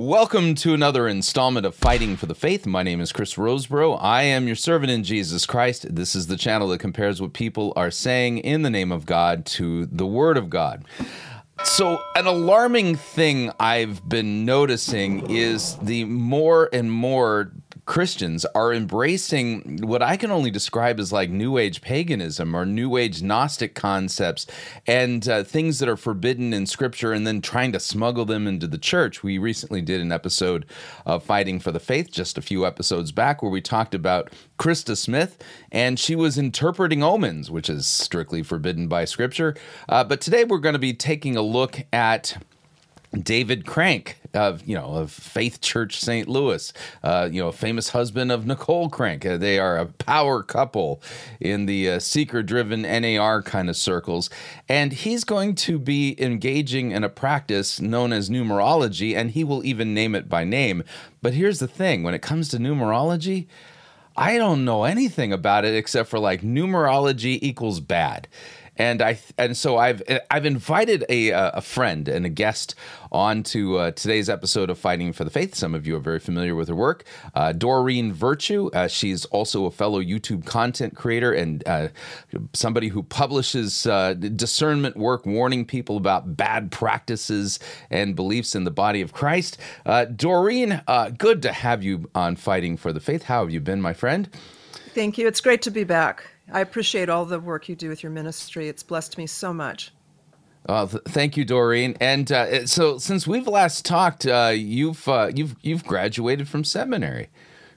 Welcome to another installment of Fighting for the Faith. My name is Chris Rosebrough. I am your servant in Jesus Christ. This is the channel that compares what people are saying in the name of God to the Word of God. So, an alarming thing I've been noticing is the more and more Christians are embracing what I can only describe as like New Age paganism or New Age Gnostic concepts and uh, things that are forbidden in Scripture and then trying to smuggle them into the church. We recently did an episode of Fighting for the Faith just a few episodes back where we talked about Krista Smith and she was interpreting omens, which is strictly forbidden by Scripture. Uh, but today we're going to be taking a look at David Crank of you know of Faith Church St. Louis, uh, you know, famous husband of Nicole Crank. Uh, they are a power couple in the uh, seeker-driven NAR kind of circles, and he's going to be engaging in a practice known as numerology, and he will even name it by name. But here's the thing: when it comes to numerology. I don't know anything about it except for like numerology equals bad and I and so I've I've invited a a friend and a guest on to uh, today's episode of Fighting for the Faith. Some of you are very familiar with her work. Uh, Doreen Virtue. Uh, she's also a fellow YouTube content creator and uh, somebody who publishes uh, discernment work, warning people about bad practices and beliefs in the body of Christ. Uh, Doreen, good to have you on Fighting for the Faith. How have you been, my friend? Thank you. It's great to be back. I appreciate all the work you do with your ministry. It's blessed me so much. Uh, th- thank you, Doreen. And uh, so, since we've last talked, uh, you've uh, you've you've graduated from seminary.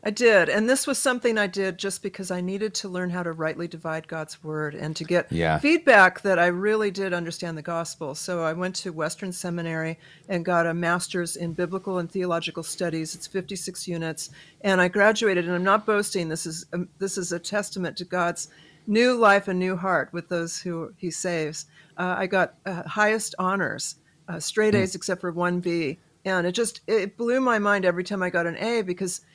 I did. And this was something I did just because I needed to learn how to rightly divide God's word and to get yeah. feedback that I really did understand the gospel. So I went to Western Seminary and got a master's in biblical and theological studies. It's 56 units. And I graduated, and I'm not boasting. This is, um, this is a testament to God's new life and new heart with those who he saves. Uh, I got uh, highest honors, uh, straight hmm. A's mm. except for one B. And it just, it blew my mind every time I got an A because –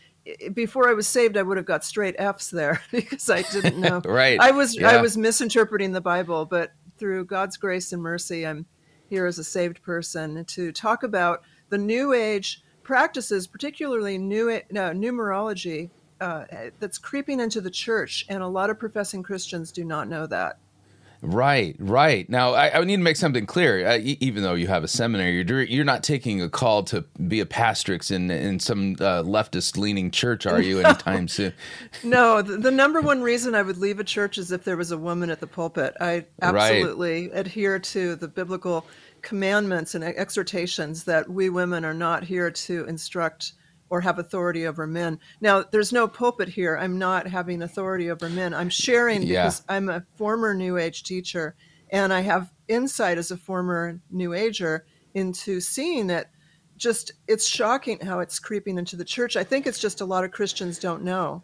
before I was saved, I would have got straight F's there because I didn't know. right. I was yeah. I was misinterpreting the Bible, but through God's grace and mercy, I'm here as a saved person to talk about the New Age practices, particularly new no, numerology, uh, that's creeping into the church, and a lot of professing Christians do not know that. Right, right. Now, I, I, need to make something clear. Uh, e- even though you have a seminary, you're you're not taking a call to be a pastrix in in some uh, leftist leaning church, are you? Anytime soon? no. The, the, number one reason I would leave a church is if there was a woman at the pulpit. I absolutely right. adhere to the biblical commandments and exhortations that we women are not here to instruct or have authority over men. Now, there's no pulpit here. I'm not having authority over men. I'm sharing yeah. because I'm a former New Age teacher and I have insight as a former New Ager into seeing that just it's shocking how it's creeping into the church. I think it's just a lot of Christians don't know.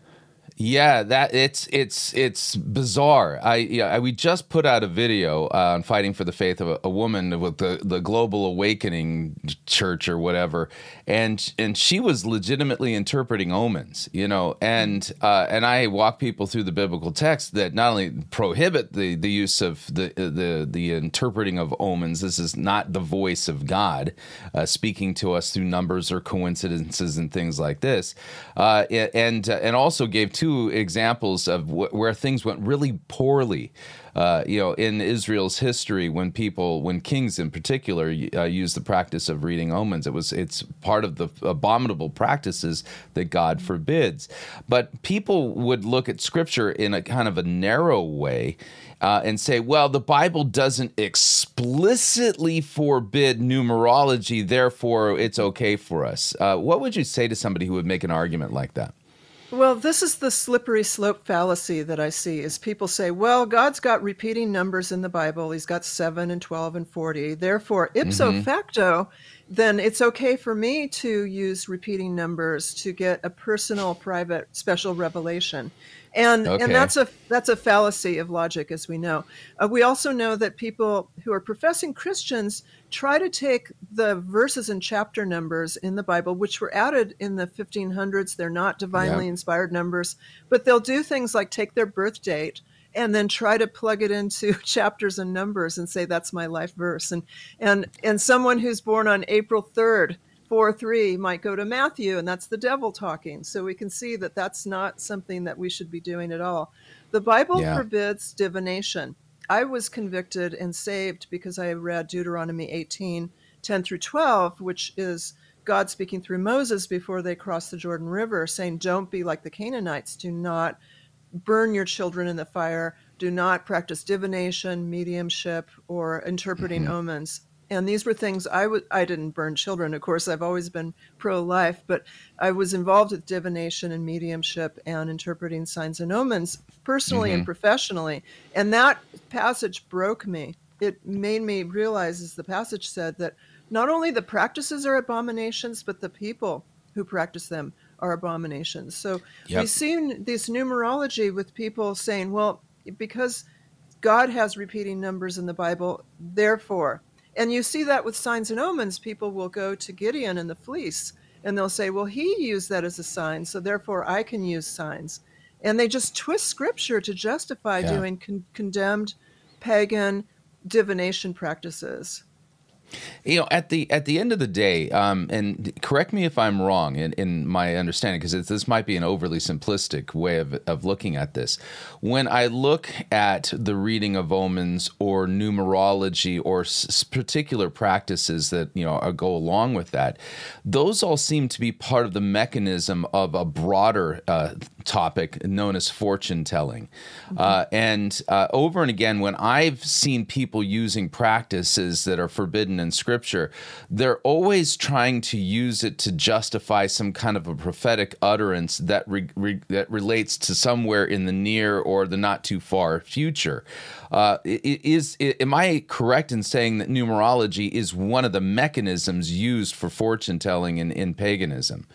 Yeah, that it's it's it's bizarre. I yeah, we just put out a video uh, on fighting for the faith of a, a, woman with the the Global Awakening Church or whatever, and and she was legitimately interpreting omens, you know, and uh, and I walk people through the biblical text that not only prohibit the the use of the the the interpreting of omens. This is not the voice of God uh, speaking to us through numbers or coincidences and things like this, uh, and and also gave two two examples of wh- where things went really poorly. Uh, you know, in Israel's history, when people, when kings in particular, uh, used the practice of reading omens, it was it's part of the abominable practices that God forbids. But people would look at Scripture in a kind of a narrow way. Uh, and say, well, the Bible doesn't explicitly forbid numerology, therefore it's okay for us. Uh, what would you say to somebody who would make an argument like that? Well, this is the slippery slope fallacy that I see is people say, well, God's got repeating numbers in the Bible. He's got 7 and 12 and 40. Therefore, ipso mm-hmm. facto, then it's okay for me to use repeating numbers to get a personal, private, special revelation and okay. and that's a that's a fallacy of logic as we know uh, we also know that people who are professing christians try to take the verses and chapter numbers in the bible which were added in the 1500s they're not divinely inspired numbers but they'll do things like take their birth date and then try to plug it into chapters and numbers and say that's my life verse and and and someone who's born on april 3rd 4 3 might go to Matthew, and that's the devil talking. So we can see that that's not something that we should be doing at all. The Bible Yeah. forbids divination. I was convicted and saved because I read Deuteronomy 18 10 through 12, which is God speaking through Moses before they crossed the Jordan River, saying, Don't be like the Canaanites. Do not burn your children in the fire. Do not practice divination, mediumship, or interpreting mm-hmm. omens. And these were things I didn't burn children, of course. I've always been pro-life, but I was involved with divination and mediumship and interpreting signs and omens personally and mm-hmm. professionally. And that passage broke me. It made me realize, as the passage said, that not only the practices are abominations, but the people who practice them are abominations. So Yep. we've seen this numerology with people saying, well, because God has repeating numbers in the Bible, therefore. And you see that with signs and omens. People will go to Gideon and the fleece and they'll say, well, he used that as a sign, so therefore I can use signs. And they just twist scripture to justify Yeah. doing con- condemned pagan divination practices. You know at the at the end of the day um, and correct me if i'm wrong in, in my understanding because this might be an overly simplistic way of, of looking at this. When i look at the reading of omens or numerology or s- particular practices that you know uh, go along with that those all seem to be part of the mechanism of a broader uh, topic known as fortune telling. Uh, and uh, over and again when i've seen people using practices that are forbidden in scripture they're always trying to use it to justify some kind of a prophetic utterance that re- re- that relates to somewhere in the near or the not too far future uh, i- i- is am i correct in saying that numerology is one of the mechanisms used for fortune telling in, in paganism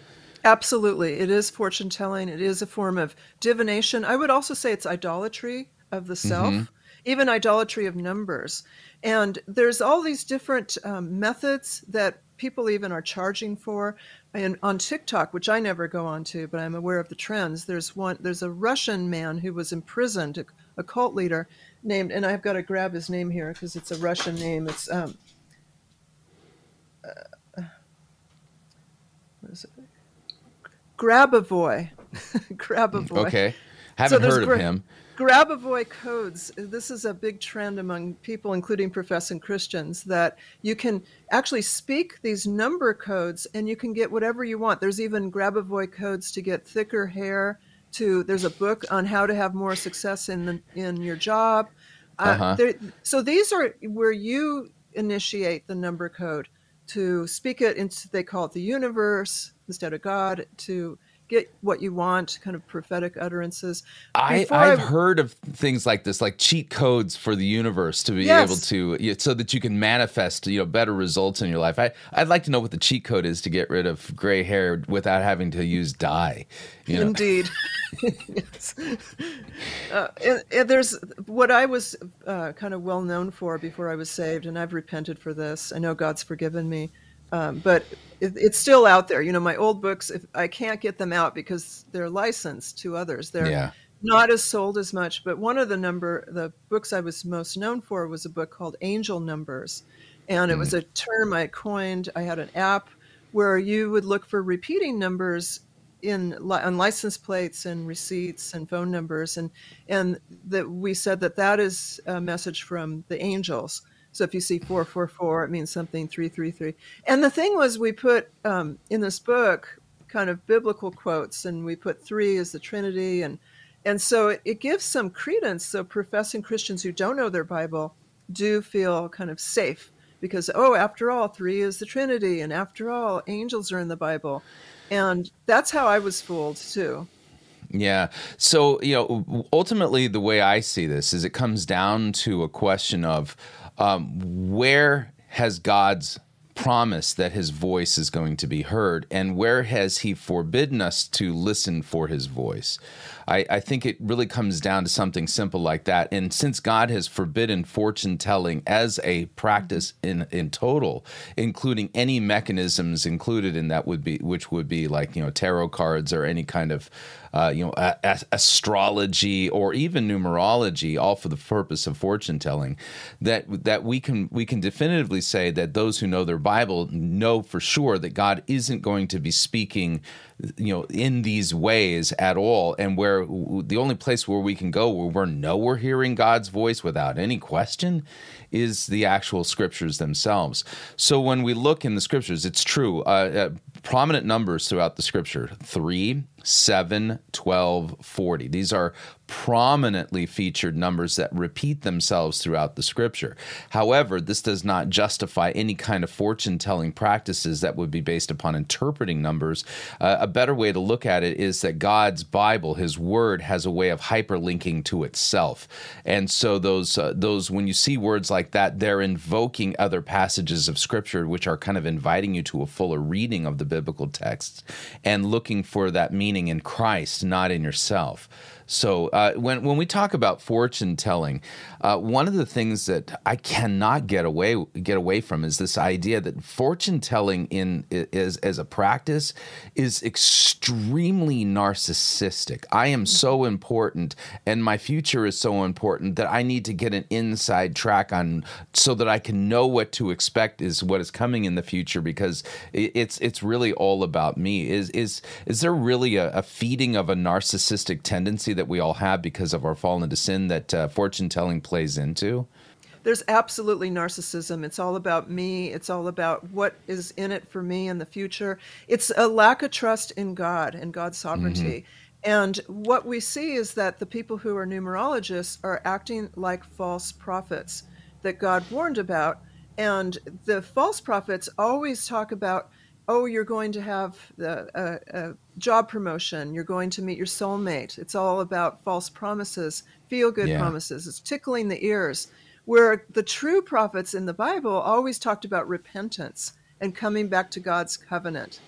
Absolutely. It is fortune telling. It is a form of divination. I would also say it's idolatry of the self, even idolatry of numbers. And there's all these different um, methods that people even are charging for. And on TikTok, which I never go on to, but I'm aware of the trends, there's one, there's a Russian man who was imprisoned, a, a cult leader named, and I've got to grab his name here because it's a Russian name. It's, um, uh, what is it? Grabovoi. Grabovoi. okay haven't there's heard of gra- him Grabovoi codes. This is a big trend among people, including professing Christians, that you can actually speak these number codes and you can get whatever you want. There's even Grabovoi codes to get thicker hair. To there's a book on how to have more success in the, in your job. Uh, there, so these are where you initiate the number code to speak it into. They call it the universe instead of God to get what you want, kind of prophetic utterances. I, Before I- heard of things like this, like cheat codes for the universe to be Yes. able to, so that you can manifest, you know, better results in your life. I, I'd like to know what the cheat code is to get rid of gray hair without having to use dye. You know? Indeed. yes. Uh, and, and there's what I was uh, kind of well known for before I was saved, and I've repented for this. I know God's forgiven me, um, but it, it's still out there. You know, my old books, if I can't get them out because they're licensed to others, they're Yeah. not as sold as much. But one of the number, the books I was most known for was a book called Angel Numbers, and it was a term I coined. I had an app where you would look for repeating numbers in on license plates and receipts and phone numbers and and that we said that that is a message from the angels so if you see 444 it means something 333 and the thing was we put um, in this book kind of biblical quotes and we put three as the trinity and and so it, it gives some credence so professing christians who don't know their bible do feel kind of safe because oh after all three is the trinity and after all angels are in the bible and that's how I was fooled too. Yeah. So, you know, ultimately, the way I see this is it comes down to a question of um, where has God's promise that his voice is going to be heard? And where has he forbidden us to listen for his voice? I, I think it really comes down to something simple like that. And since god has forbidden fortune telling as a practice in in total including any mechanisms included in that would be which would be like you know tarot cards or any kind of uh, you know a, a- astrology or even numerology all for the purpose of fortune telling that that we can we can definitively say that those who know their Bible know for sure that God isn't going to be speaking you know in these ways at all. And where the only place where we can go where we know we're hearing god's voice without any question is the actual scriptures themselves. So when we look in the scriptures it's true. Uh, uh, prominent numbers throughout the scripture 3 7 12 40 these are prominently featured numbers that repeat themselves throughout the scripture. However, this does not justify any kind of fortune telling practices that would be based upon interpreting numbers. Uh, a better way to look at it is that God's Bible, His Word, has a way of hyperlinking to itself. And so those uh, those when you see words like that, they're invoking other passages of Scripture, which are kind of inviting you to a fuller reading of the biblical texts and looking for that meaning in Christ, not in yourself. So uh, when when we talk about fortune telling, uh, one of the things that I cannot get away get away from is this idea that fortune telling in is as a practice is extremely narcissistic. I am so important, and my future is so important that I need to get an inside track on so that I can know what to expect is what is coming in the future because it's it's really all about me. Is is is there really a, a feeding of a narcissistic tendency? That we all have because of our fall into sin that uh, fortune telling plays into? There's absolutely narcissism. It's all about me. It's all about what is in it for me in the future. It's a lack of trust in God and God's sovereignty. Mm-hmm. And what we see is that the people who are numerologists are acting like false prophets that God warned about. And the false prophets always talk about oh, you're going to have a, a, job promotion, you're going to meet your soulmate. It's all about false promises, feel good yeah. promises. It's tickling the ears. Where the true prophets in the Bible always talked about repentance and coming back to God's covenant.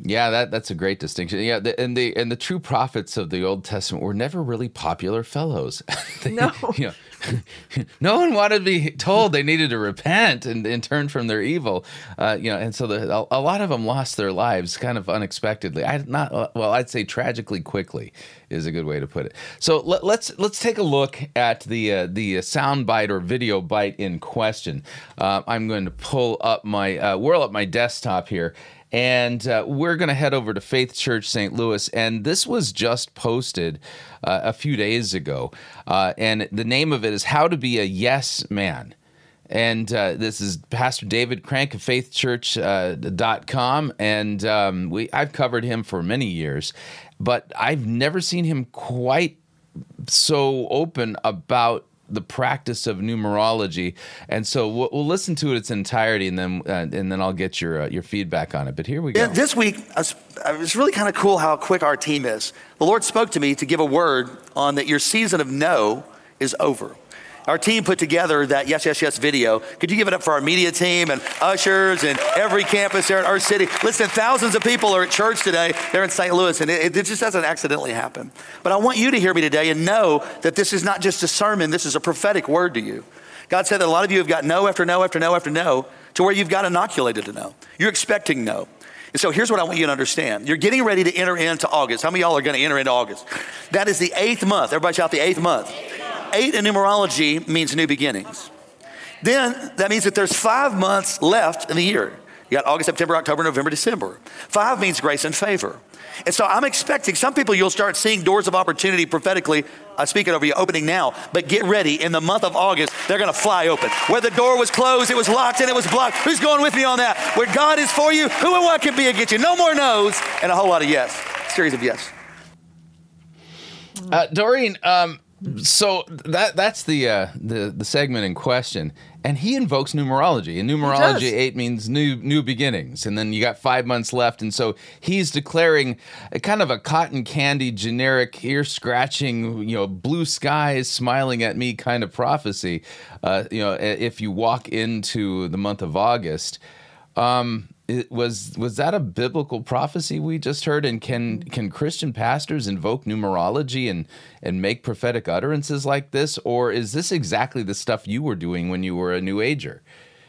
Yeah, that that's a great distinction. Yeah, the, and the and the true prophets of the Old Testament were never really popular fellows. they, no, you know, no one wanted to be told they needed to repent and, and turn from their evil. Uh, you know, and so the, a, a, lot of them lost their lives kind of unexpectedly. I not uh, well, I'd say tragically quickly is a good way to put it. So let, us let's, let's take a look at the uh, the sound bite or video bite in question. Uh, I'm going to pull up my uh, whirl up my desktop here and uh, we're going to head over to Faith Church St. Louis. And this was just posted uh, a few days ago. Uh, and the name of it is How to Be a Yes Man. And uh, this is Pastor David Crank of faithchurch.com. Uh, and um, we, I've covered him for many years, but I've never seen him quite so open about the practice of numerology, and so we'll, we'll listen to it its entirety, and then uh, and then I'll get your uh, your feedback on it. But here we go. Yeah, this week, it's really kind of cool how quick our team is. The Lord spoke to me to give a word on that your season of no is over. Our team put together that Yes, Yes, Yes video. Could you give it up for our media team and ushers and every campus there in our city? Listen, thousands of people are at church today. They're in St. Louis, and it, it just doesn't accidentally happen. But I want you to hear me today and know that this is not just a sermon, this is a prophetic word to you. God said that a lot of you have got no after no after no after no to where you've got inoculated to no. You're expecting no. And so here's what I want you to understand. You're getting ready to enter into August. How many y'all are going to enter into August? That is the eighth month. Everybody shout the eighth month eight in numerology means new beginnings. Then that means that there's five months left in the year. You got August, September, October, November, December. Five means grace and favor. And so I'm expecting some people you'll start seeing doors of opportunity prophetically. I speak it over you opening now, but get ready. In the month of August, they're going to fly open. Where the door was closed, it was locked, and it was blocked. Who's going with me on that? Where God is for you, who and what can be against you? No more no's and a whole lot of yes. Series of yes. Uh, Doreen, um, so that that's the uh, the the segment in question, and he invokes numerology. And numerology eight means new new beginnings, and then you got five months left, and so he's declaring a kind of a cotton candy, generic, ear scratching, you know, blue skies smiling at me kind of prophecy. Uh, you know, if you walk into the month of August. Um, it was was that a biblical prophecy we just heard? And can can christian pastors invoke numerology and and make prophetic utterances like this? Or is this exactly the stuff you were doing when you were a new ager?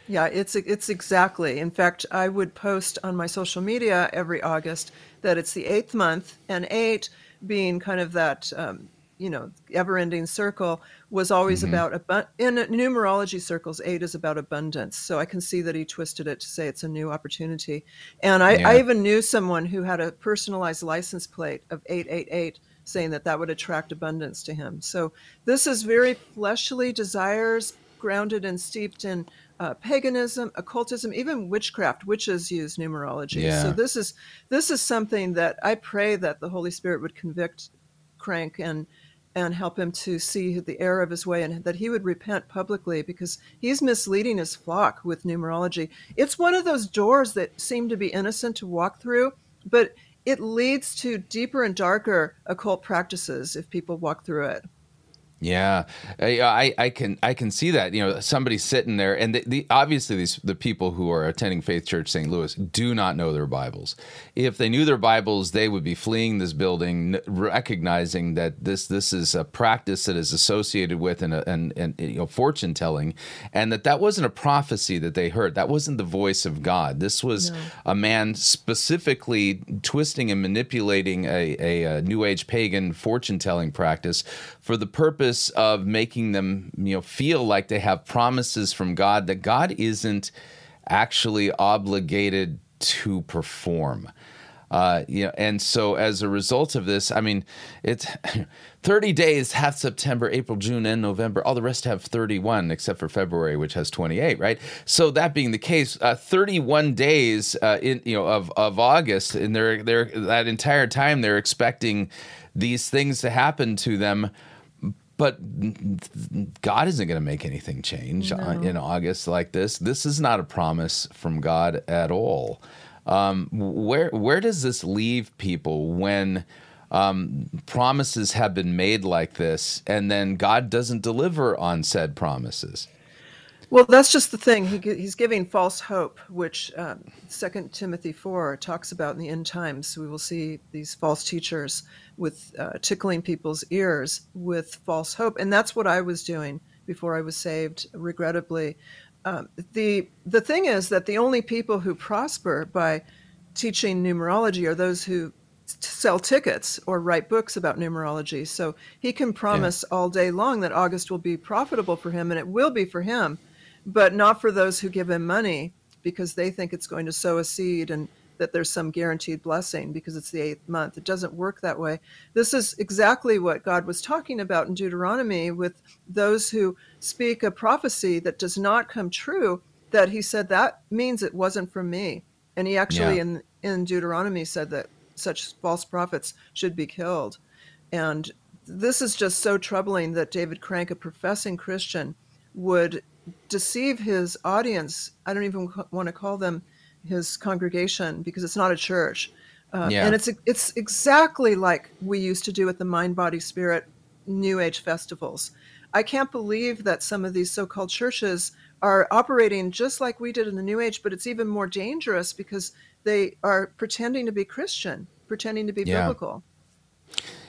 Yeah it's it's exactly. In fact i would post on my social media every august that it's the eighth month and eight being kind of that um, you know, ever ending circle was always mm-hmm. about abu- in numerology circles, eight is about abundance. So I can see that he twisted it to say it's a new opportunity. And I, yeah. I even knew someone who had a personalized license plate of 888 saying that that would attract abundance to him. So this is very fleshly desires grounded and steeped in uh, paganism, occultism, even witchcraft. Witches use numerology. Yeah. So this is this is something that I pray that the Holy Spirit would convict Crank and and help him to see the error of his way and that he would repent publicly because he's misleading his flock with numerology. It's one of those doors that seem to be innocent to walk through, but it leads to deeper and darker occult practices if people walk through it. Yeah, I, I can I can see that. You know, somebody sitting there, and the, the, obviously these the people who are attending Faith Church St. Louis do not know their Bibles. If they knew their Bibles, they would be fleeing this building, recognizing that this this is a practice that is associated with and and, and you know fortune telling, and that that wasn't a prophecy that they heard. That wasn't the voice of God. This was no. a man specifically twisting and manipulating a, a, a New Age pagan fortune telling practice for the purpose of making them you know feel like they have promises from God that God isn't actually obligated to perform. Uh, you know, and so as a result of this, I mean, it's 30 days, half September, April, June, and November. All the rest have 31, except for February, which has 28, right? So that being the case, uh, 31 days uh, in you know of of August, and they're they're that entire time they're expecting these things to happen to them but God isn't going to make anything change no. in August like this. This is not a promise from God at all. Um, where where does this leave people when um, promises have been made like this, and then God doesn't deliver on said promises? Well, that's just the thing. He, he's giving false hope, which um, Second Timothy four talks about in the end times. We will see these false teachers with uh, tickling people's ears with false hope, and that's what I was doing before I was saved. Regrettably, um, the the thing is that the only people who prosper by teaching numerology are those who sell tickets or write books about numerology. So he can promise yeah. all day long that August will be profitable for him, and it will be for him but not for those who give him money because they think it's going to sow a seed and that there's some guaranteed blessing because it's the eighth month. It doesn't work that way. This is exactly what God was talking about in Deuteronomy with those who speak a prophecy that does not come true, that he said that means it wasn't from me. And he actually yeah. in, in Deuteronomy said that such false prophets should be killed. And this is just so troubling that David Crank, a professing Christian, would deceive his audience. I don't even want to call them his congregation because it's not a church. Uh, yeah. And it's it's exactly like we used to do at the Mind Body Spirit New Age festivals. I can't believe that some of these so-called churches are operating just like we did in the New Age, but it's even more dangerous because they are pretending to be Christian, pretending to be yeah. biblical.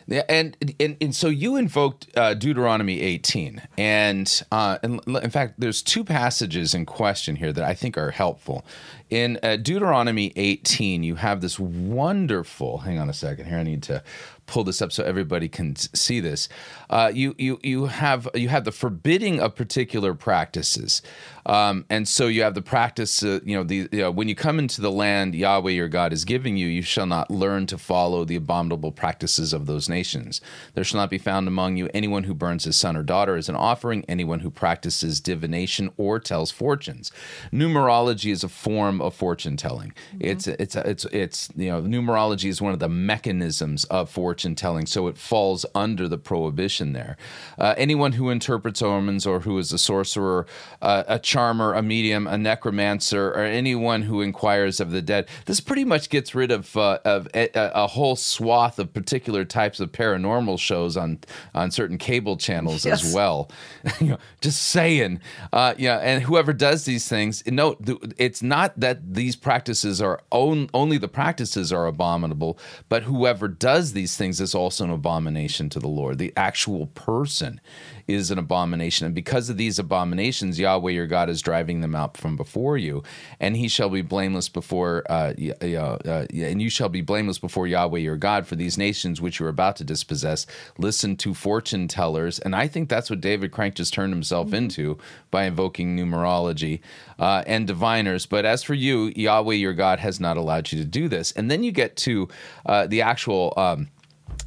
Yeah, and and, and so you invoked uh, Deuteronomy 18, and uh, and in fact, there's two passages in question here that I think are helpful. In uh, Deuteronomy 18, you have this wonderful. Hang on a second here. I need to pull this up so everybody can see this. Uh, you you you have you have the forbidding of particular practices, um, and so you have the practice. Uh, you know the you know, when you come into the land Yahweh your God is giving you, you shall not learn to follow the abominable practices of those nations. There shall not be found among you anyone who burns his son or daughter as an offering, anyone who practices divination or tells fortunes. Numerology is a form of fortune telling. Mm-hmm. It's it's it's it's you know numerology is one of the mechanisms of fortune telling, so it falls under the prohibition there. Uh, anyone who interprets omens or who is a sorcerer, uh, a charmer, a medium, a necromancer, or anyone who inquires of the dead, this pretty much gets rid of, uh, of a, a, whole swath of particular types of paranormal shows on on certain cable channels yes. as well. you know, just saying, uh, yeah. And whoever does these things, no, it's not that these practices are on, only the practices are abominable, but whoever does these things is also an abomination to the Lord. The actual person is an abomination. And because of these abominations, Yahweh your God is driving them out from before you, and he shall be blameless before, uh, uh, and you shall be blameless before Yahweh your God for these nations which you are about to dispossess. Listen to fortune tellers. And I think that's what David Crank just turned himself mm-hmm. into by invoking numerology uh, and diviners. But as for you, Yahweh your God has not allowed you to do this. And then you get to uh, the actual. Um,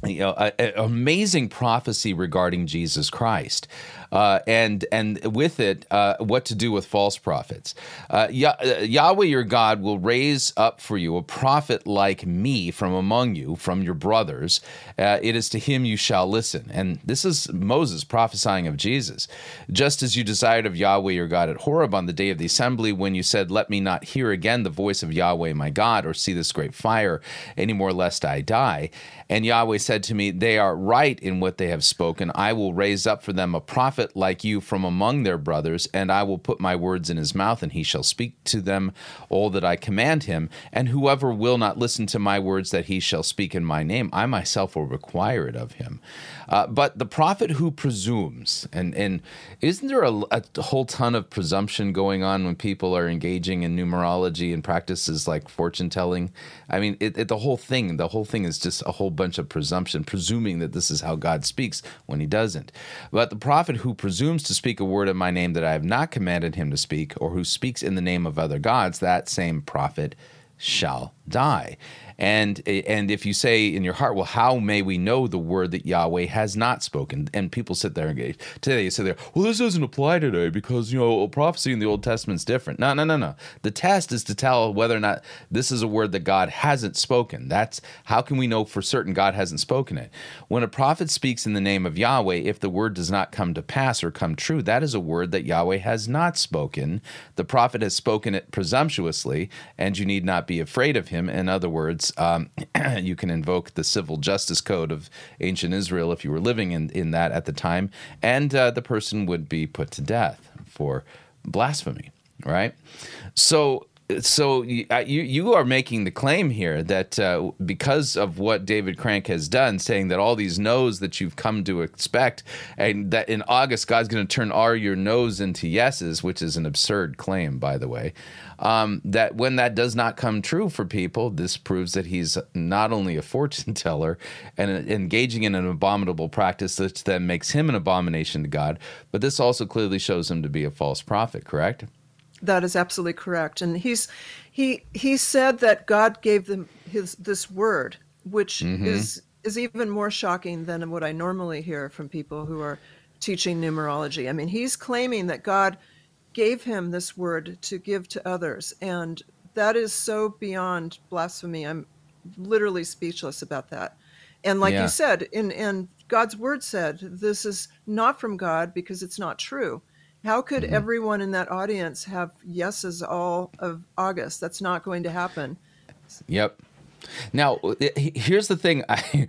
you know, an amazing prophecy regarding Jesus Christ uh, and and with it, uh, what to do with false prophets. Uh, Yah- Yahweh your God will raise up for you a prophet like me from among you, from your brothers. Uh, it is to him you shall listen. And this is Moses prophesying of Jesus. Just as you desired of Yahweh your God at Horeb on the day of the assembly, when you said, Let me not hear again the voice of Yahweh my God, or see this great fire any more, lest I die. And Yahweh said to me, They are right in what they have spoken. I will raise up for them a prophet prophet like you from among their brothers, and I will put my words in his mouth, and he shall speak to them all that I command him. And whoever will not listen to my words that he shall speak in my name, I myself will require it of him. Uh, but the prophet who presumes, and, and isn't there a, a, whole ton of presumption going on when people are engaging in numerology and practices like fortune telling? I mean, it, it, the whole thing, the whole thing is just a whole bunch of presumption, presuming that this is how God speaks when he doesn't. But the prophet who presumes to speak a word in my name that I have not commanded him to speak, or who speaks in the name of other gods, that same prophet shall die. And and if you say in your heart, well, how may we know the word that Yahweh has not spoken? And people sit there and go, today you sit there, well, this doesn't apply today because you know prophecy in the Old Testament is different. No, no, no, no. The test is to tell whether or not this is a word that God hasn't spoken. That's how can we know for certain God hasn't spoken it? When a prophet speaks in the name of Yahweh, if the word does not come to pass or come true, that is a word that Yahweh has not spoken. The prophet has spoken it presumptuously, and you need not be afraid of him. In other words, um, you can invoke the civil justice code of ancient Israel if you were living in, in that at the time, and uh, the person would be put to death for blasphemy, right? So so you you are making the claim here that uh, because of what David Crank has done, saying that all these no's that you've come to expect, and that in August God's going to turn all your no's into yeses, which is an absurd claim, by the way. Um, that when that does not come true for people, this proves that he's not only a fortune teller and engaging in an abominable practice that then makes him an abomination to God, but this also clearly shows him to be a false prophet. Correct? That is absolutely correct. And he's he he said that God gave them his this word, which mm-hmm. is is even more shocking than what I normally hear from people who are teaching numerology. I mean, he's claiming that God gave him this word to give to others, and that is so beyond blasphemy. I'm literally speechless about that. And like yeah. you said, in and God's word said this is not from God because it's not true. How could mm-hmm. everyone in that audience have yeses all of August? That's not going to happen. Yep. Now, here's the thing. I,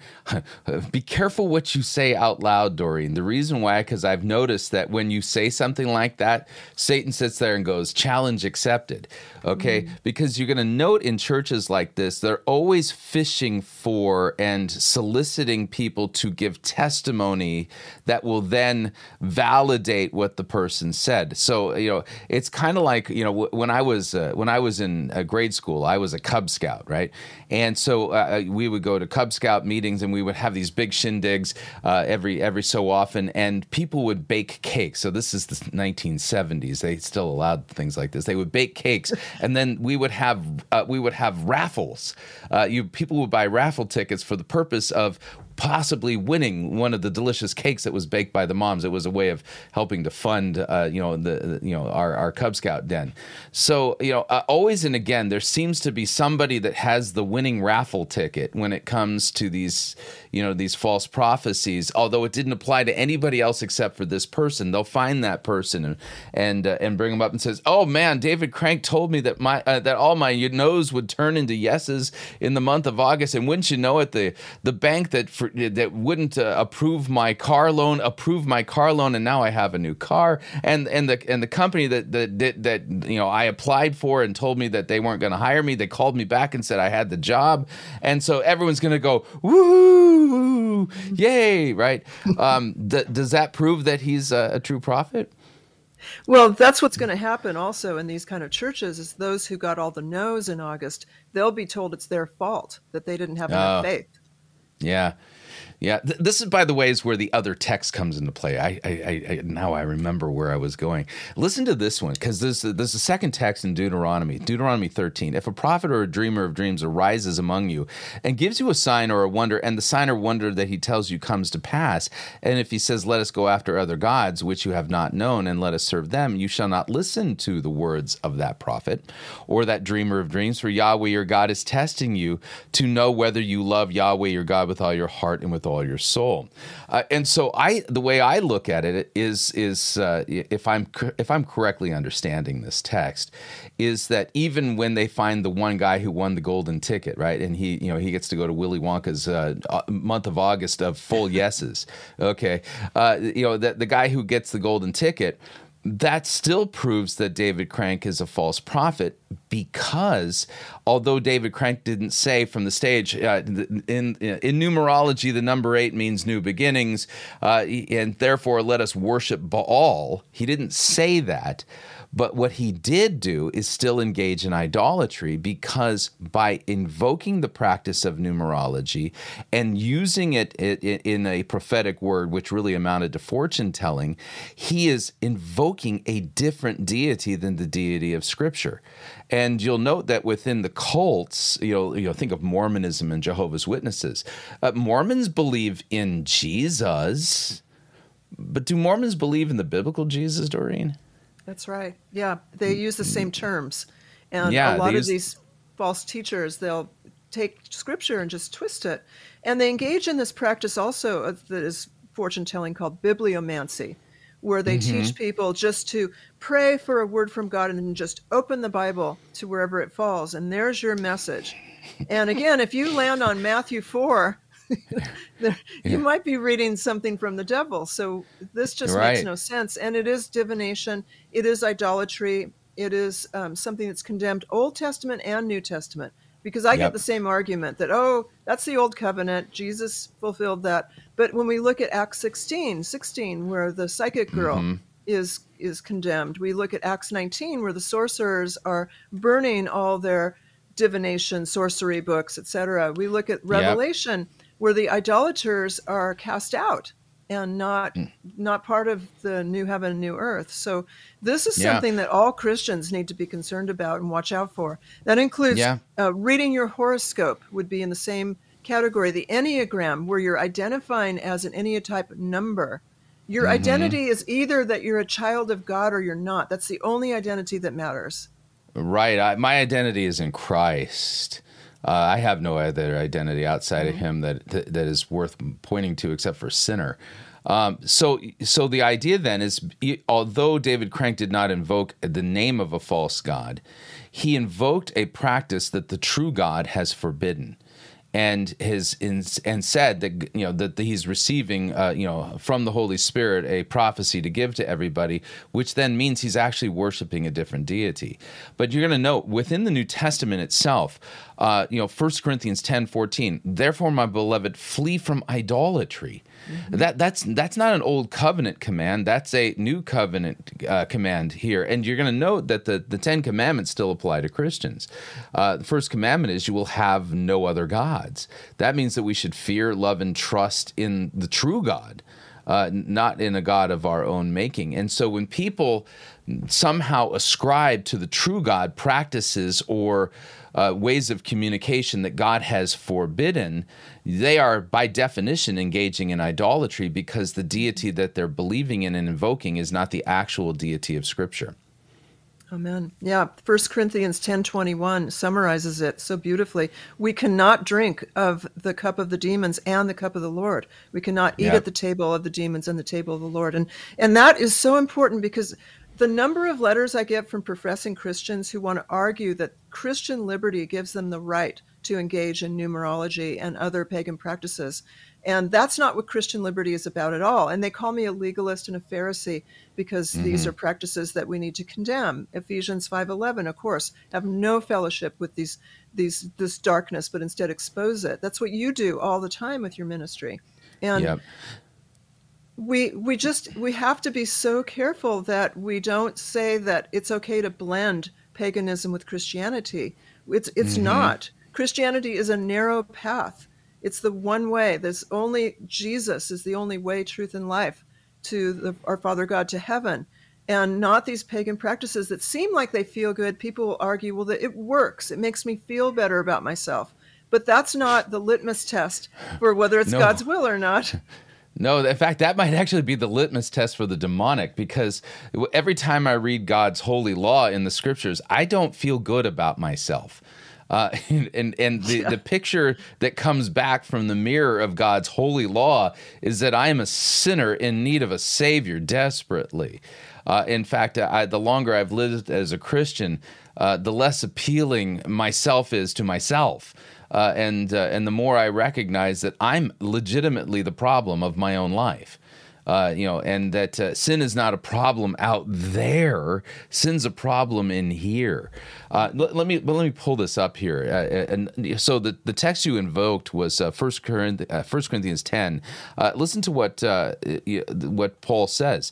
be careful what you say out loud, Doreen. The reason why, because I've noticed that when you say something like that, Satan sits there and goes, challenge accepted. Okay? Mm-hmm. Because you're going to note in churches like this, they're always fishing for and soliciting people to give testimony that will then validate what the person said. So, you know, it's kind of like, you know, when I was, uh, when I was in uh, grade school, I was a Cub Scout, right? And so uh, uh, we would go to Cub Scout meetings and we would have these big shindigs uh, every every so often, and people would bake cakes. So this is the 1970s; they still allowed things like this. They would bake cakes, and then we would have uh, we would have raffles. Uh, you people would buy raffle tickets for the purpose of possibly winning one of the delicious cakes that was baked by the moms. It was a way of helping to fund, uh, you know, the you know our, our Cub Scout den. So you know, uh, always and again, there seems to be somebody that has the winning raffle ticket when it comes to these you know these false prophecies. Although it didn't apply to anybody else except for this person, they'll find that person and and, uh, and bring them up and says, "Oh man, David Crank told me that my uh, that all my no's would turn into yeses in the month of August, and wouldn't you know it, the the bank that for that wouldn't uh, approve my car loan, approve my car loan, and now I have a new car. And and the and the company that that that, that you know I applied for and told me that they weren't going to hire me, they called me back and said I had the job. And so everyone's going to go woo, yay, right? Um, th- does that prove that he's a, a true prophet? Well, that's what's going to happen also in these kind of churches is those who got all the no's in August, they'll be told it's their fault that they didn't have enough oh. faith. Yeah. Yeah, Th- this is, by the way, is where the other text comes into play. I, I, I now I remember where I was going. Listen to this one because there's there's a second text in Deuteronomy, Deuteronomy 13. If a prophet or a dreamer of dreams arises among you and gives you a sign or a wonder, and the sign or wonder that he tells you comes to pass, and if he says, "Let us go after other gods which you have not known, and let us serve them," you shall not listen to the words of that prophet or that dreamer of dreams, for Yahweh your God is testing you to know whether you love Yahweh your God with all your heart and with all all your soul. Uh, and so I, the way I look at it is, is uh, if I'm if I'm correctly understanding this text, is that even when they find the one guy who won the golden ticket, right, and he, you know, he gets to go to Willy Wonka's uh, month of August of full yeses, okay, uh, you know, the guy who gets the golden ticket that still proves that David Crank is a false prophet because although David Crank didn't say from the stage uh, in in numerology the number 8 means new beginnings uh, and therefore let us worship Baal he didn't say that but what he did do is still engage in idolatry because by invoking the practice of numerology and using it in a prophetic word, which really amounted to fortune telling, he is invoking a different deity than the deity of Scripture. And you'll note that within the cults, you know, you know think of Mormonism and Jehovah's Witnesses. Uh, Mormons believe in Jesus, but do Mormons believe in the biblical Jesus, Doreen? That's right. Yeah, they use the same terms, and yeah, a lot use... of these false teachers they'll take scripture and just twist it, and they engage in this practice also that is fortune telling called bibliomancy, where they mm-hmm. teach people just to pray for a word from God and then just open the Bible to wherever it falls, and there's your message. And again, if you land on Matthew four yeah. you might be reading something from the devil. So this just right. makes no sense. And it is divination, it is idolatry, it is um, something that's condemned Old Testament and New Testament. Because I yep. get the same argument that, oh, that's the old covenant. Jesus fulfilled that. But when we look at Acts 16, 16, where the psychic girl mm-hmm. is is condemned, we look at Acts 19, where the sorcerers are burning all their divination, sorcery books, etc. We look at Revelation, yep where the idolaters are cast out and not mm. not part of the new heaven and new earth so this is yeah. something that all christians need to be concerned about and watch out for that includes yeah. uh, reading your horoscope would be in the same category the enneagram where you're identifying as an enneatype number your mm-hmm. identity is either that you're a child of god or you're not that's the only identity that matters right I, my identity is in christ uh, I have no other identity outside mm-hmm. of Him that, that, that is worth pointing to, except for sinner. Um, so, so the idea then is, although David Crank did not invoke the name of a false god, he invoked a practice that the true God has forbidden and his and said that you know that he's receiving uh, you know from the Holy Spirit a prophecy to give to everybody, which then means he's actually worshiping a different deity. But you're going to note within the New Testament itself, uh, you know, 1 Corinthians 10, 14, therefore, my beloved, flee from idolatry. Mm-hmm. That that's that's not an old covenant command. That's a new covenant uh, command here. And you're going to note that the the Ten Commandments still apply to Christians. Uh, the first commandment is you will have no other gods. That means that we should fear, love, and trust in the true God. Uh, not in a God of our own making. And so when people somehow ascribe to the true God practices or uh, ways of communication that God has forbidden, they are by definition engaging in idolatry because the deity that they're believing in and invoking is not the actual deity of Scripture. Amen. Yeah, 1 Corinthians 10:21 summarizes it so beautifully. We cannot drink of the cup of the demons and the cup of the Lord. We cannot eat at the table of the demons and the table of the Lord. And and that is so important because the number of letters I get from professing Christians who want to argue that Christian liberty gives them the right to engage in numerology and other pagan practices. And that's not what Christian liberty is about at all. And they call me a legalist and a Pharisee because mm-hmm. these are practices that we need to condemn. Ephesians 5:11, of course, have no fellowship with these these this darkness, but instead expose it. That's what you do all the time with your ministry. And yep. we we just we have to be so careful that we don't say that it's okay to blend paganism with Christianity. It's it's mm-hmm. not. Christianity is a narrow path it's the one way. There's only Jesus is the only way, truth, and life to the, our Father God to heaven, and not these pagan practices that seem like they feel good. People will argue, well, that it works. It makes me feel better about myself. But that's not the litmus test for whether it's no. God's will or not. No, in fact, that might actually be the litmus test for the demonic because every time I read God's holy law in the scriptures, I don't feel good about myself. Uh, and and the, yeah. the picture that comes back from the mirror of God's holy law is that I am a sinner in need of a Savior desperately. Uh, in fact, I, the longer I've lived as a Christian, uh, the less appealing myself is to myself. Uh, and uh, and the more I recognize that I'm legitimately the problem of my own life. Uh, you know, and that uh, sin is not a problem out there. Sin's a problem in here. Uh, let, let, me let me pull this up here. Uh, uh, and so the, the text you invoked was First Corinthians, First Corinthians ten. listen to what what Paul says,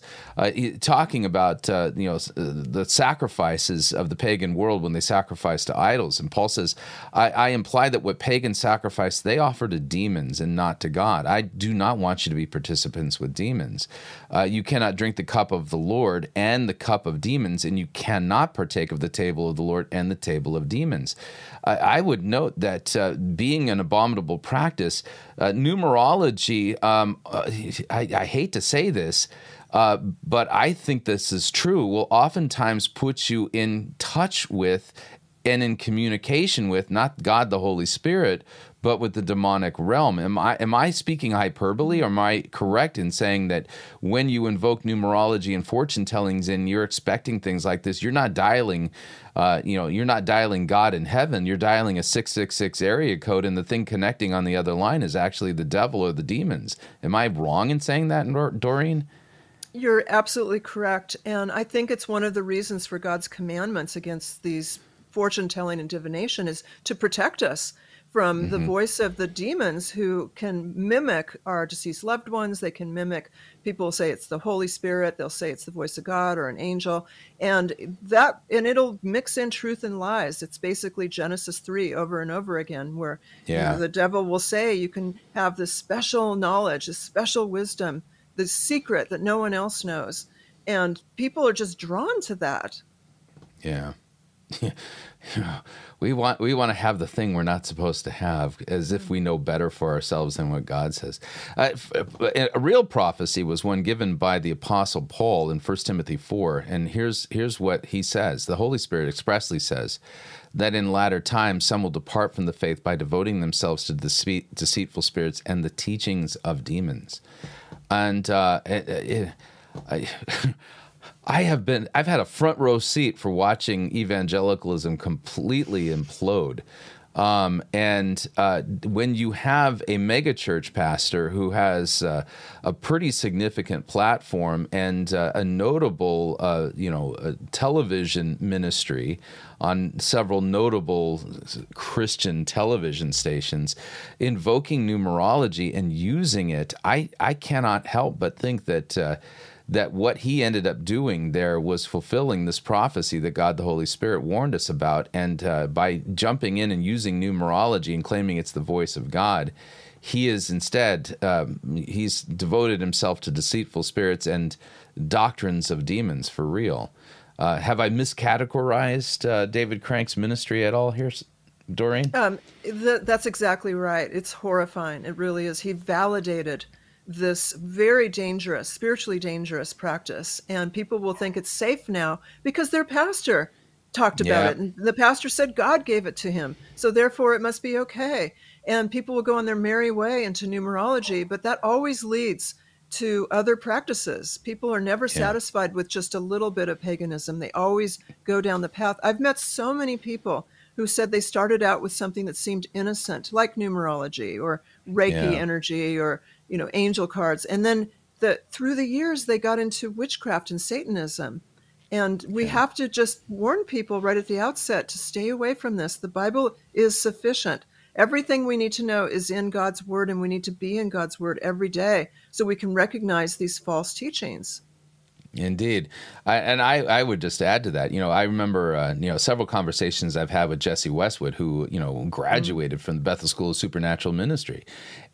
talking about you know the sacrifices of the pagan world when they sacrifice to idols. And Paul says, I, I imply that what pagans sacrifice they offer to demons and not to God. I do not want you to be participants with demons demons. Uh, you cannot drink the cup of the Lord and the cup of demons, and you cannot partake of the table of the Lord and the table of demons. Uh, I would note that uh, being an abominable practice, uh, numerology, um, uh, I, I, hate to say this, uh, but I think this is true, will oftentimes put you in touch with and in communication with not God the Holy Spirit, but with the demonic realm. Am I am I speaking hyperbole or am I correct in saying that when you invoke numerology and fortune tellings and you're expecting things like this, you're not dialing uh, you know, you're not dialing God in heaven, you're dialing a 666 area code and the thing connecting on the other line is actually the devil or the demons. Am I wrong in saying that, Doreen? You're absolutely correct. And I think it's one of the reasons for God's commandments against these fortune telling and divination is to protect us from mm-hmm. the voice of the demons who can mimic our deceased loved ones. They can mimic, people say it's the Holy Spirit, they'll say it's the voice of God or an angel. And that, and it'll mix in truth and lies. It's basically Genesis 3 over and over again, where yeah. you know, the devil will say you can have this special knowledge, this special wisdom, this secret that no one else knows. And people are just drawn to that. Yeah. we want we want to have the thing we're not supposed to have, as if we know better for ourselves than what God says. Uh, a real prophecy was one given by the apostle Paul in 1 Timothy four, and here's here's what he says: the Holy Spirit expressly says that in latter times some will depart from the faith by devoting themselves to the deceitful spirits and the teachings of demons, and uh, it, it, I, I have been I've had a front row seat for watching evangelicalism completely implode. Um, and uh, when you have a megachurch pastor who has uh, a pretty significant platform and uh, a notable, uh, you know, television ministry on several notable Christian television stations, invoking numerology and using it, I, I cannot help but think that uh, that what he ended up doing there was fulfilling this prophecy that God the Holy Spirit warned us about. And uh, by jumping in and using numerology and claiming it's the voice of God, he is instead, um, he's devoted himself to deceitful spirits and doctrines of demons for real. Uh, have I miscategorized uh, David Crank's ministry at all here, Doreen? Um, th- that's exactly right. It's horrifying. It really is. He validated this very dangerous, spiritually dangerous practice. And people will think it's safe now because their pastor talked about yeah. it. And the pastor said God gave it to him. So therefore it must be okay. And people will go on their merry way into numerology, but that always leads to other practices. People are never yeah. satisfied with just a little bit of paganism. They always go down the path. I've met so many people who said they started out with something that seemed innocent, like numerology or Reiki Yeah. energy or you know angel cards, and then the through the years they got into witchcraft and Satanism. And we have to just warn people right at the outset to stay away from this. The Bible is sufficient. Everything we need to know is in God's Word, and we need to be in God's Word every day so we can recognize these false teachings. Indeed, I, and I, I would just add to that. You know, I remember uh, you know several conversations I've had with Jesse Westwood, who you know graduated from the Bethel School of Supernatural Ministry,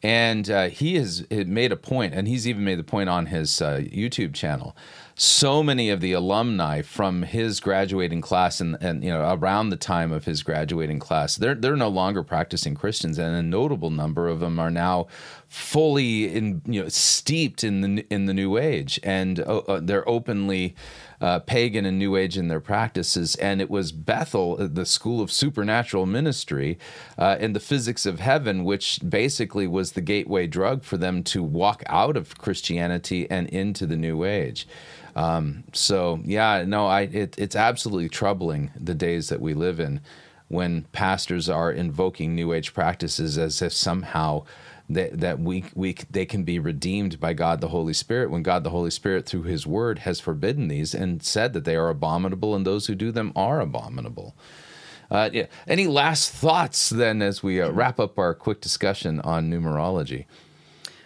and uh, he has made a point, and he's even made the point on his uh, YouTube channel. So many of the alumni from his graduating class, and, and you know around the time of his graduating class, they're they're no longer practicing Christians, and a notable number of them are now fully in you know steeped in the in the New Age, and uh, uh, they're openly uh, pagan and New Age in their practices. And it was Bethel, uh, the School of Supernatural Ministry, uh, and the Physics of Heaven, which basically was the gateway drug for them to walk out of Christianity and into the New Age. Um, so yeah, no, I it, it's absolutely troubling the days that we live in when pastors are invoking New Age practices as if somehow that that we we they can be redeemed by God the Holy Spirit when God the Holy Spirit through His Word has forbidden these and said that they are abominable and those who do them are abominable. Uh, yeah. Any last thoughts then as we uh, wrap up our quick discussion on numerology?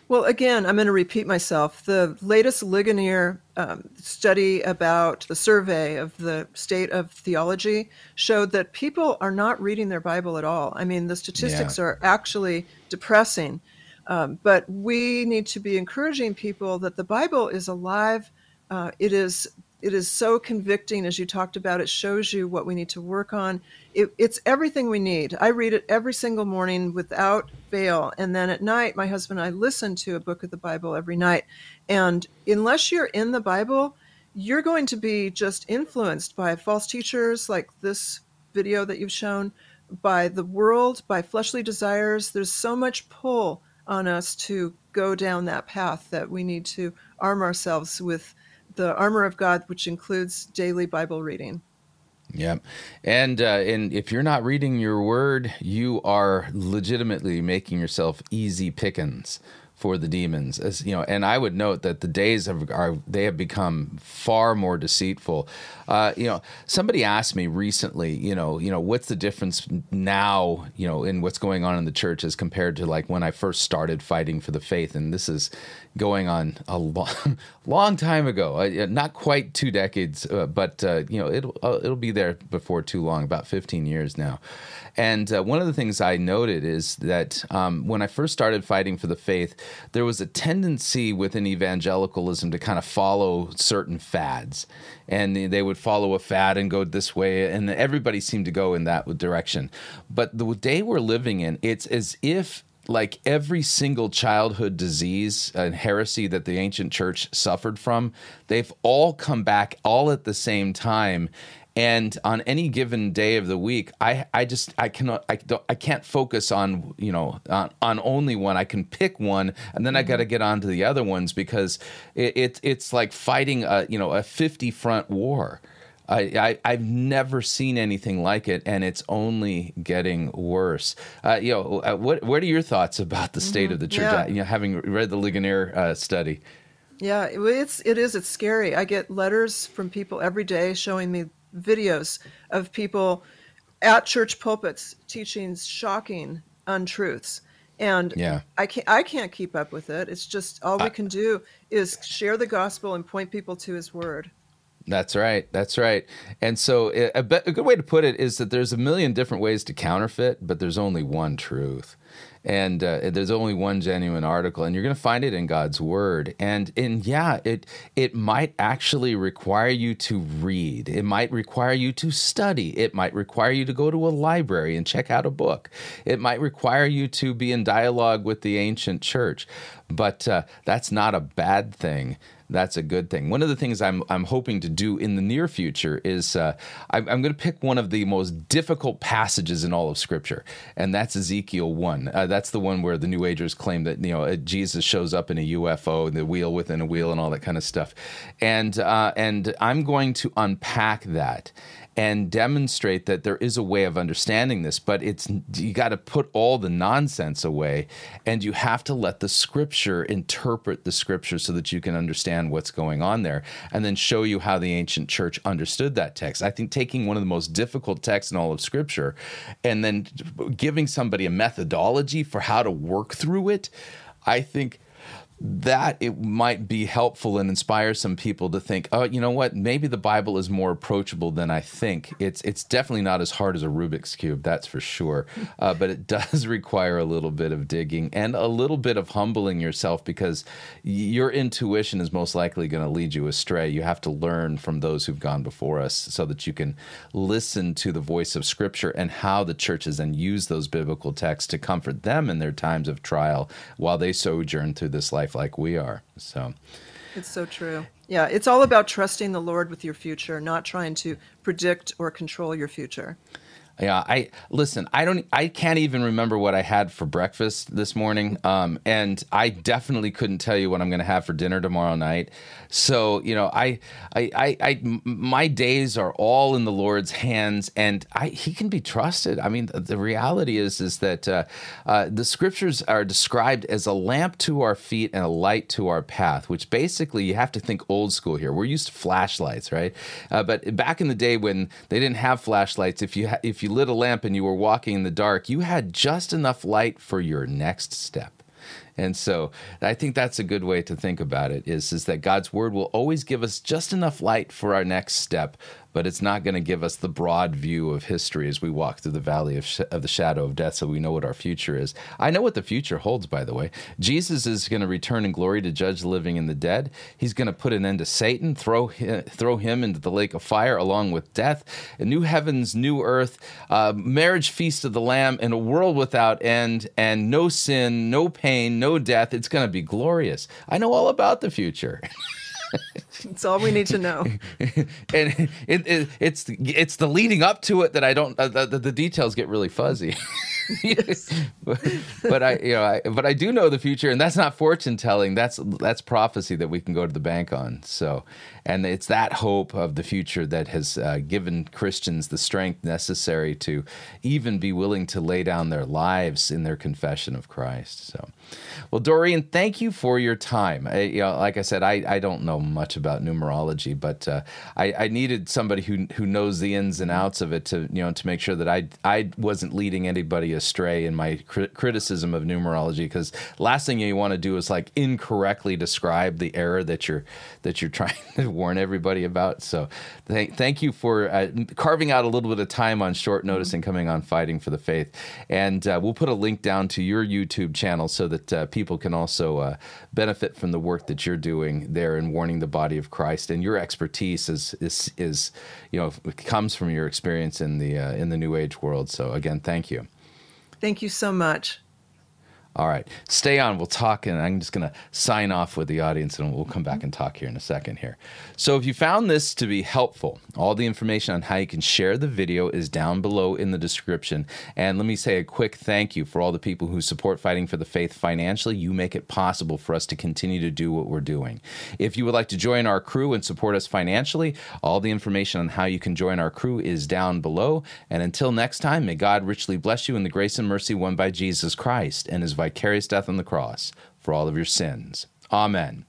Well, again, I'm going to repeat myself. The latest Ligonier um, study about the survey of the state of theology showed that people are not reading their Bible at all. I mean, the statistics Yeah. are actually depressing. Um, but we need to be encouraging people that the Bible is alive. Uh, it is it is so convicting, as you talked about. It shows you what we need to work on. It, it's everything we need. I read it every single morning without fail, and then at night, my husband and I listen to a book of the Bible every night. And unless you're in the Bible, you're going to be just influenced by false teachers like this video that you've shown, by the world, by fleshly desires. There's so much pull on us to go down that path that we need to arm ourselves with the armor of God, which includes daily Bible reading. Yep. And uh, and if you're not reading your word, you are legitimately making yourself easy pickings for the demons. As you know, and I would note that the days have are they have become far more deceitful. Uh, you know, somebody asked me recently, you know, you know, what's the difference now, you know, in what's going on in the church as compared to like when I first started fighting for the faith, and this is going on a long, long time ago, uh, not quite two decades, uh, but uh, you know, it'll uh, it'll be there before too long, about 15 years now. And uh, one of the things I noted is that um, when I first started fighting for the faith, there was a tendency within evangelicalism to kind of follow certain fads. And they would follow a fad and go this way, and everybody seemed to go in that direction. But the day we're living in, it's as if like every single childhood disease and heresy that the ancient church suffered from, they've all come back all at the same time. And on any given day of the week, I, I just I cannot I don't I can't focus on you know on, on only one. I can pick one, and then I got to get on to the other ones because it, it it's like fighting a you know a fifty front war. I, I I've never seen anything like it, and it's only getting worse. Uh, you know, uh, what what are your thoughts about the state of the church? Yeah. You know, having read the Ligonier uh, study. Yeah, it's it is it's scary. I get letters from people every day showing me videos of people at church pulpits teaching shocking untruths. And Yeah. I can't I can't keep up with it. It's just all we can do is share the gospel and point people to his word. That's right. That's right. And so, a, be- a good way to put it is that there's a million different ways to counterfeit, but there's only one truth. And uh, there's only one genuine article, and you're going to find it in God's Word. And and yeah, it it might actually require you to read. It might require you to study. It might require you to go to a library and check out a book. It might require you to be in dialogue with the ancient church. But uh, that's not a bad thing that's a good thing. One of the things I'm I'm hoping to do in the near future is uh, I'm, I'm going to pick one of the most difficult passages in all of Scripture, and that's Ezekiel one. Uh, that's the one where the New Agers claim that you know uh, Jesus shows up in a UFO, and the wheel within a wheel, and all that kind of stuff. And uh, and I'm going to unpack that and demonstrate that there is a way of understanding this, but it's you got to put all the nonsense away and you have to let the scripture interpret the scripture so that you can understand what's going on there and then show you how the ancient church understood that text. I think taking one of the most difficult texts in all of scripture and then giving somebody a methodology for how to work through it, I think that it might be helpful and inspire some people to think, oh, you know what? Maybe the Bible is more approachable than I think. It's it's definitely not as hard as a Rubik's cube, that's for sure. Uh, but it does require a little bit of digging and a little bit of humbling yourself because your intuition is most likely going to lead you astray. You have to learn from those who've gone before us so that you can listen to the voice of Scripture and how the churches then use those biblical texts to comfort them in their times of trial while they sojourn through this life life like we are. So it's so true. Yeah, it's all about trusting the Lord with your future, not trying to predict or control your future. Yeah, I listen. I don't. I can't even remember what I had for breakfast this morning, um, and I definitely couldn't tell you what I'm going to have for dinner tomorrow night. So you know, I, I, I, I, my days are all in the Lord's hands, and I, He can be trusted. I mean, the, the reality is, is that uh, uh, the Scriptures are described as a lamp to our feet and a light to our path. Which basically, you have to think old school here. We're used to flashlights, right? Uh, but back in the day when they didn't have flashlights, if you ha- if you you lit a lamp and you were walking in the dark, you had just enough light for your next step. And so I think that's a good way to think about it is, is that God's word will always give us just enough light for our next step, but it's not going to give us the broad view of history as we walk through the valley of, sh- of the shadow of death so we know what our future is. I know what the future holds, by the way. Jesus is going to return in glory to judge the living and the dead. He's going to put an end to Satan, throw him, throw him into the lake of fire along with death, a new heavens, new earth, uh, marriage feast of the Lamb, and a world without end, and no sin, no pain, no death. It's going to be glorious. I know all about the future. That's all we need to know. and it, it, it's it's the leading up to it that I don't uh, the, the, details get really fuzzy. but, but, I you know I, but I do know the future, and that's not fortune telling. That's that's prophecy that we can go to the bank on. So, and it's that hope of the future that has uh, given Christians the strength necessary to even be willing to lay down their lives in their confession of Christ. So, well, Doreen, thank you for your time. I, you know, like I said, I I don't know much about about numerology, but uh, I, I, needed somebody who who knows the ins and outs of it to you know to make sure that I I wasn't leading anybody astray in my criticism of numerology. Because last thing you want to do is like incorrectly describe the error that you're that you're trying to warn everybody about. So thank thank you for uh, carving out a little bit of time on short notice mm-hmm. and coming on fighting for the faith. And uh, we'll put a link down to your YouTube channel so that uh, people can also uh, benefit from the work that you're doing there in warning the body of Christ, and your expertise is is is you know comes from your experience in the uh, in the New Age world. So again, thank you. Thank you so much. All right. Stay on. We'll talk, and I'm just going to sign off with the audience, and we'll come back and talk here in a second here. So, if you found this to be helpful, all the information on how you can share the video is down below in the description. And let me say a quick thank you for all the people who support Fighting for the Faith financially. You make it possible for us to continue to do what we're doing. If you would like to join our crew and support us financially, all the information on how you can join our crew is down below. And until next time, may God richly bless you in the grace and mercy won by Jesus Christ and his vicarious death on the cross for all of your sins. Amen.